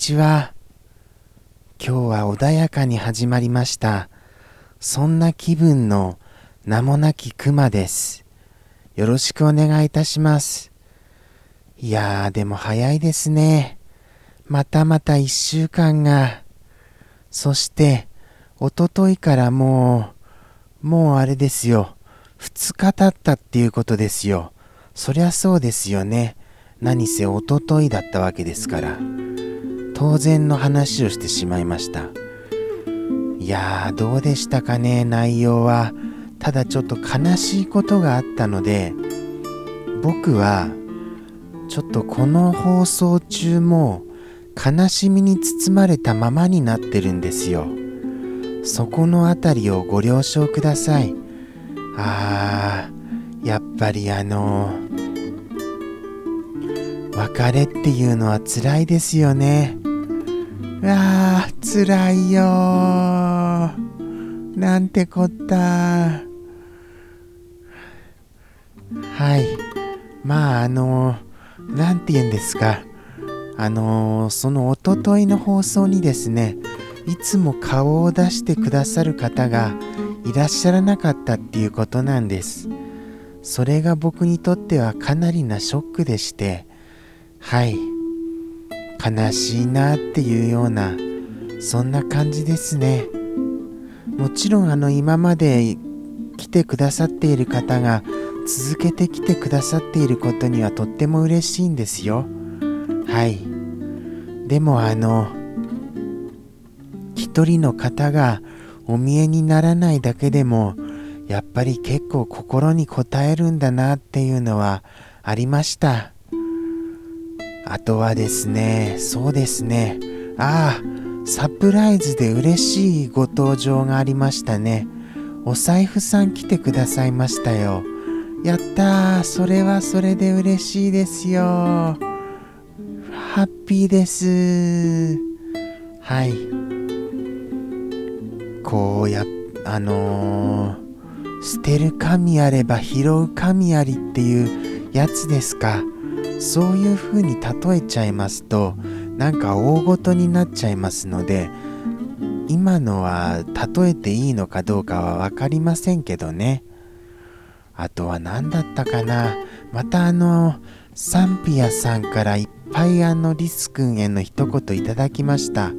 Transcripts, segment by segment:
こんにちは。今日は穏やかに始まりました。そんな気分の名もなき熊です。よろしくお願いいたします。いやー、でも早いですね。またまた一週間が。そして、おとといからもう、もうあれですよ。二日経ったっていうことですよ。そりゃそうですよね。何せおとといだったわけですから。当然の話をしてしまいました。いやー、どうでしたかね、内容は。ただちょっと悲しいことがあったので、僕は、ちょっとこの放送中も悲しみに包まれたままになってるんですよ。そこのあたりをご了承ください。あー、やっぱりあの別れっていうのは辛いですよね。あー、辛いよ。なんてこったはい。まあ、あのなんて言うんですか。あのそのおとといの放送にですね、いつも顔を出してくださる方がいらっしゃらなかったっていうことなんです。それが僕にとってはかなりなショックでして、はい。悲しいなっていうような、そんな感じですね。もちろんあの今まで来てくださっている方が続けて来てくださっていることにはとっても嬉しいんですよ。はい。でもあの、一人の方がお見えにならないだけでも、やっぱり結構心に応えるんだなっていうのはありました。あとはですね、そうですね。ああ、サプライズで嬉しいご登場がありましたね。お財布さん来てくださいましたよ。やったー、それはそれで嬉しいですよ。ハッピーです。はい。こうや、あのー、捨てる神あれば拾う神ありっていうやつですか。そういう風に例えちゃいますと、なんか大ごとになっちゃいますので、今のは例えていいのかどうかは分かりませんけどね。あとは何だったかな。またあの、サンピアさんからいっぱいあのリス君への一言いただきました。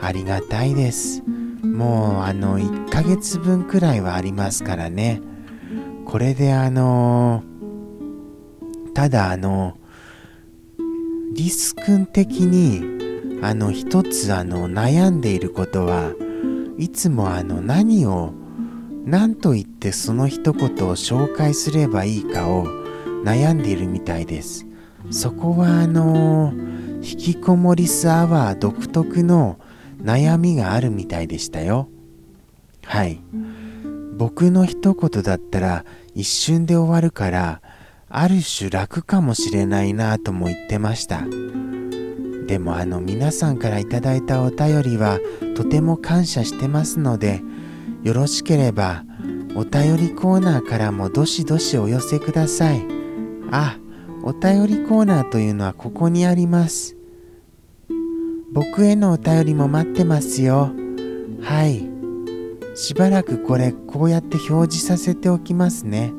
ありがたいです。もうあの1ヶ月分くらいはありますからね。これであのただあのリス君的にあの一つあの悩んでいることはいつもあの何を何と言ってその一言を紹介すればいいかを悩んでいるみたいです。そこはあの引きこもりスアワー独特の悩みがあるみたいでしたよ。はい。僕の一言だったら一瞬で終わるからある種楽かもしれないなとも言ってました。でもあの皆さんからいいたお便りはとても感謝してますのでよろしければお便りコーナーからもどしどしお寄せください。あお便りコーナーというのはここにあります。僕へのお便りも待ってますよ。はい。しばらくこれこうやって表示させておきますね。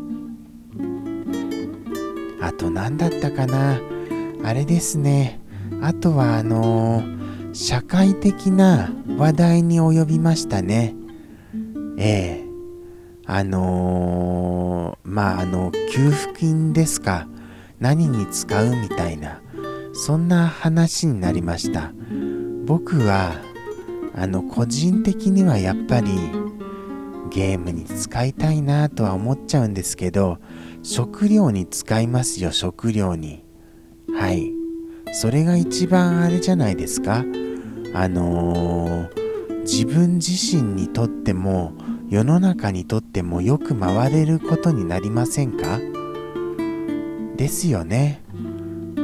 と何だったかな？あれですね。あとはあのー、社会的な話題に及びましたね。ええ。あのー、まああの給付金ですか。何に使うみたいな。そんな話になりました。僕はあの個人的にはやっぱりゲームに使いたいなとは思っちゃうんですけど食料に使いますよ食料に。はい。それが一番あれじゃないですか？あのー、自分自身にとっても世の中にとってもよく回れることになりませんか？ですよね。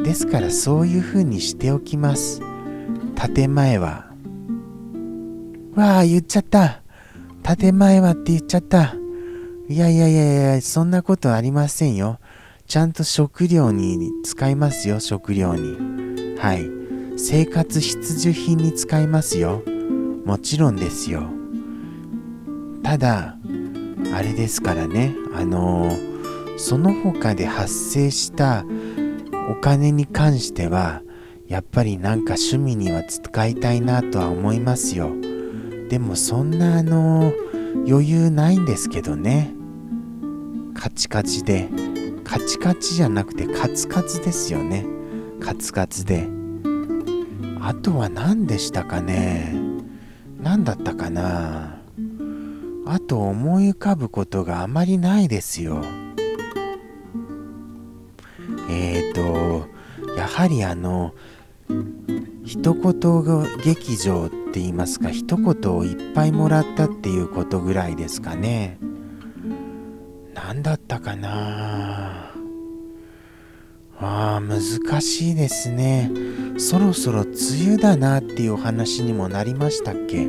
ですからそういうふうにしておきます。建前は。わあ言っちゃった。建前はって言っちゃった。いやいやいやいやそんなことありませんよ。ちゃんと食料に使いますよ食料に。はい。生活必需品に使いますよ。もちろんですよ。ただあれですからね。あのー、その他で発生したお金に関してはやっぱりなんか趣味には使いたいなとは思いますよ。でもそんなあのー、余裕ないんですけどね。カチカチでカチカチじゃなくてカツカツですよねカツカツであとは何でしたかね何だったかなあと思い浮かぶことがあまりないですよ。えーと、やはりあの、一言劇場って言いますか、一言をいっぱいもらったっていうことぐらいですかね。何だったかな？あー難しいですね。そろそろ梅雨だなっていうお話にもなりましたっけ？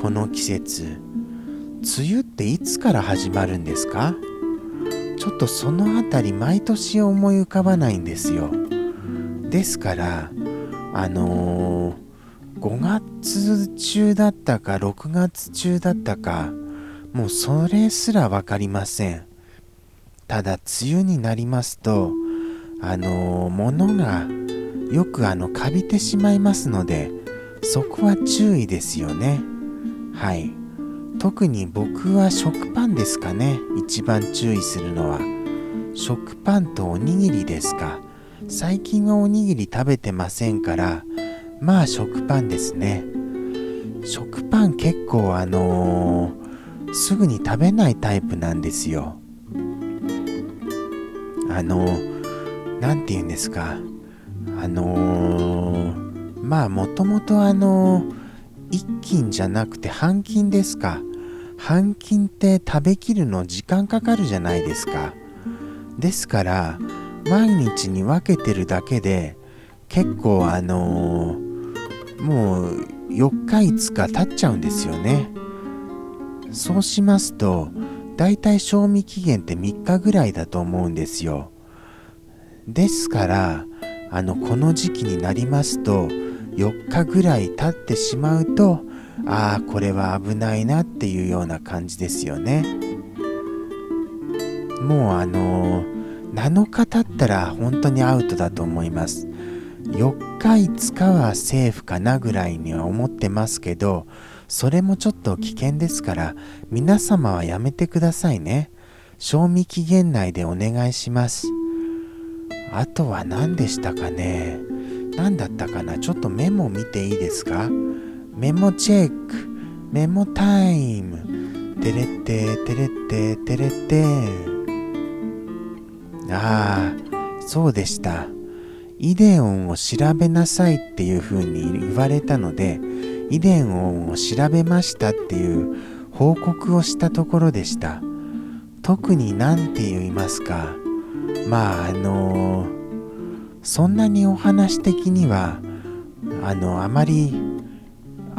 この季節。梅雨っていつから始まるんですか？ちょっとその辺り毎年思い浮かばないんですよですからあのー、5月中だったか6月中だったかもうそれすら分かりません。ただ梅雨になりますとあの、物がよくあのカビてしまいますのでそこは注意ですよね。はい。特に僕は食パンですかね。一番注意するのは。食パンとおにぎりですか。最近はおにぎり食べてませんからまあ食パンですね。食パン結構あの、すぐに食べないタイプなんですよ。あの何、て言うんですか。あのー、まあもともとあのー、一斤じゃなくて半斤ですか。半斤って食べきるの時間かかるじゃないですか。ですから毎日に分けてるだけで結構あのー、もう4日5日経っちゃうんですよね。そうしますとだいたい賞味期限って3日ぐらいだと思うんですよ。ですからあのこの時期になりますと4日ぐらい経ってしまうとああこれは危ないなっていうような感じですよね。もうあのー、7日経ったら本当にアウトだと思います。4日5日はセーフかなぐらいには思ってますけどそれもちょっと危険ですから皆様はやめてくださいね。賞味期限内でお願いします。あとは何でしたかね。何だったかな。ちょっとメモ見ていいですか。メモチェック。メモタイム。テレテテレテテレテああそうでした。イデオンを調べなさいっていう風に言われたのでイデオンを調べましたっていう報告をしたところでした特に何て言いますかまああの、そんなにお話的にはあのあまり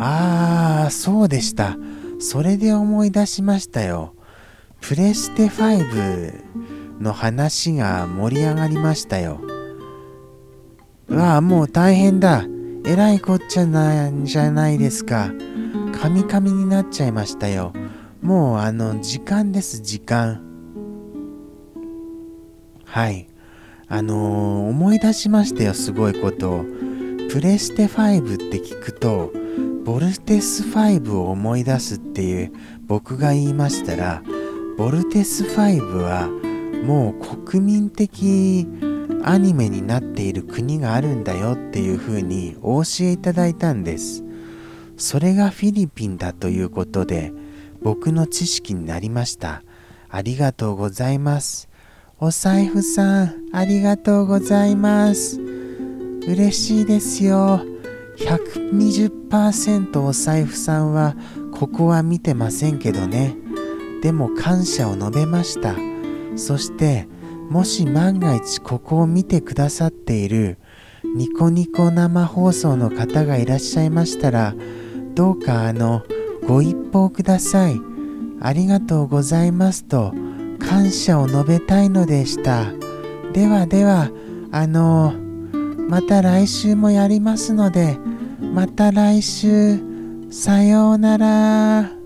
ああ、そうでした。それで思い出しましたよ。プレステ5の話が盛り上がりましたよ。わあ、もう大変だ。えらいこっちゃなんじゃないですか。カミカミになっちゃいましたよ。もうあの、時間です、時間。はい。あのー、思い出しましたよ、すごいことを。プレステ5って聞くと、ボルテス5を思い出すっていう僕が言いましたらボルテス5はもう国民的アニメになっている国があるんだよっていうふうにお教えいただいたんです。それがフィリピンだということで僕の知識になりました。ありがとうございます。お財布さんありがとうございます。嬉しいですよ。120%お財布さんはここは見てませんけどね。でも感謝を述べました。そしてもし万が一ここを見てくださっているニコニコ生放送の方がいらっしゃいましたらどうかあのご一報ください。ありがとうございますと感謝を述べたいのでした。ではではあのまた来週。もやりますので、また来週、さようなら。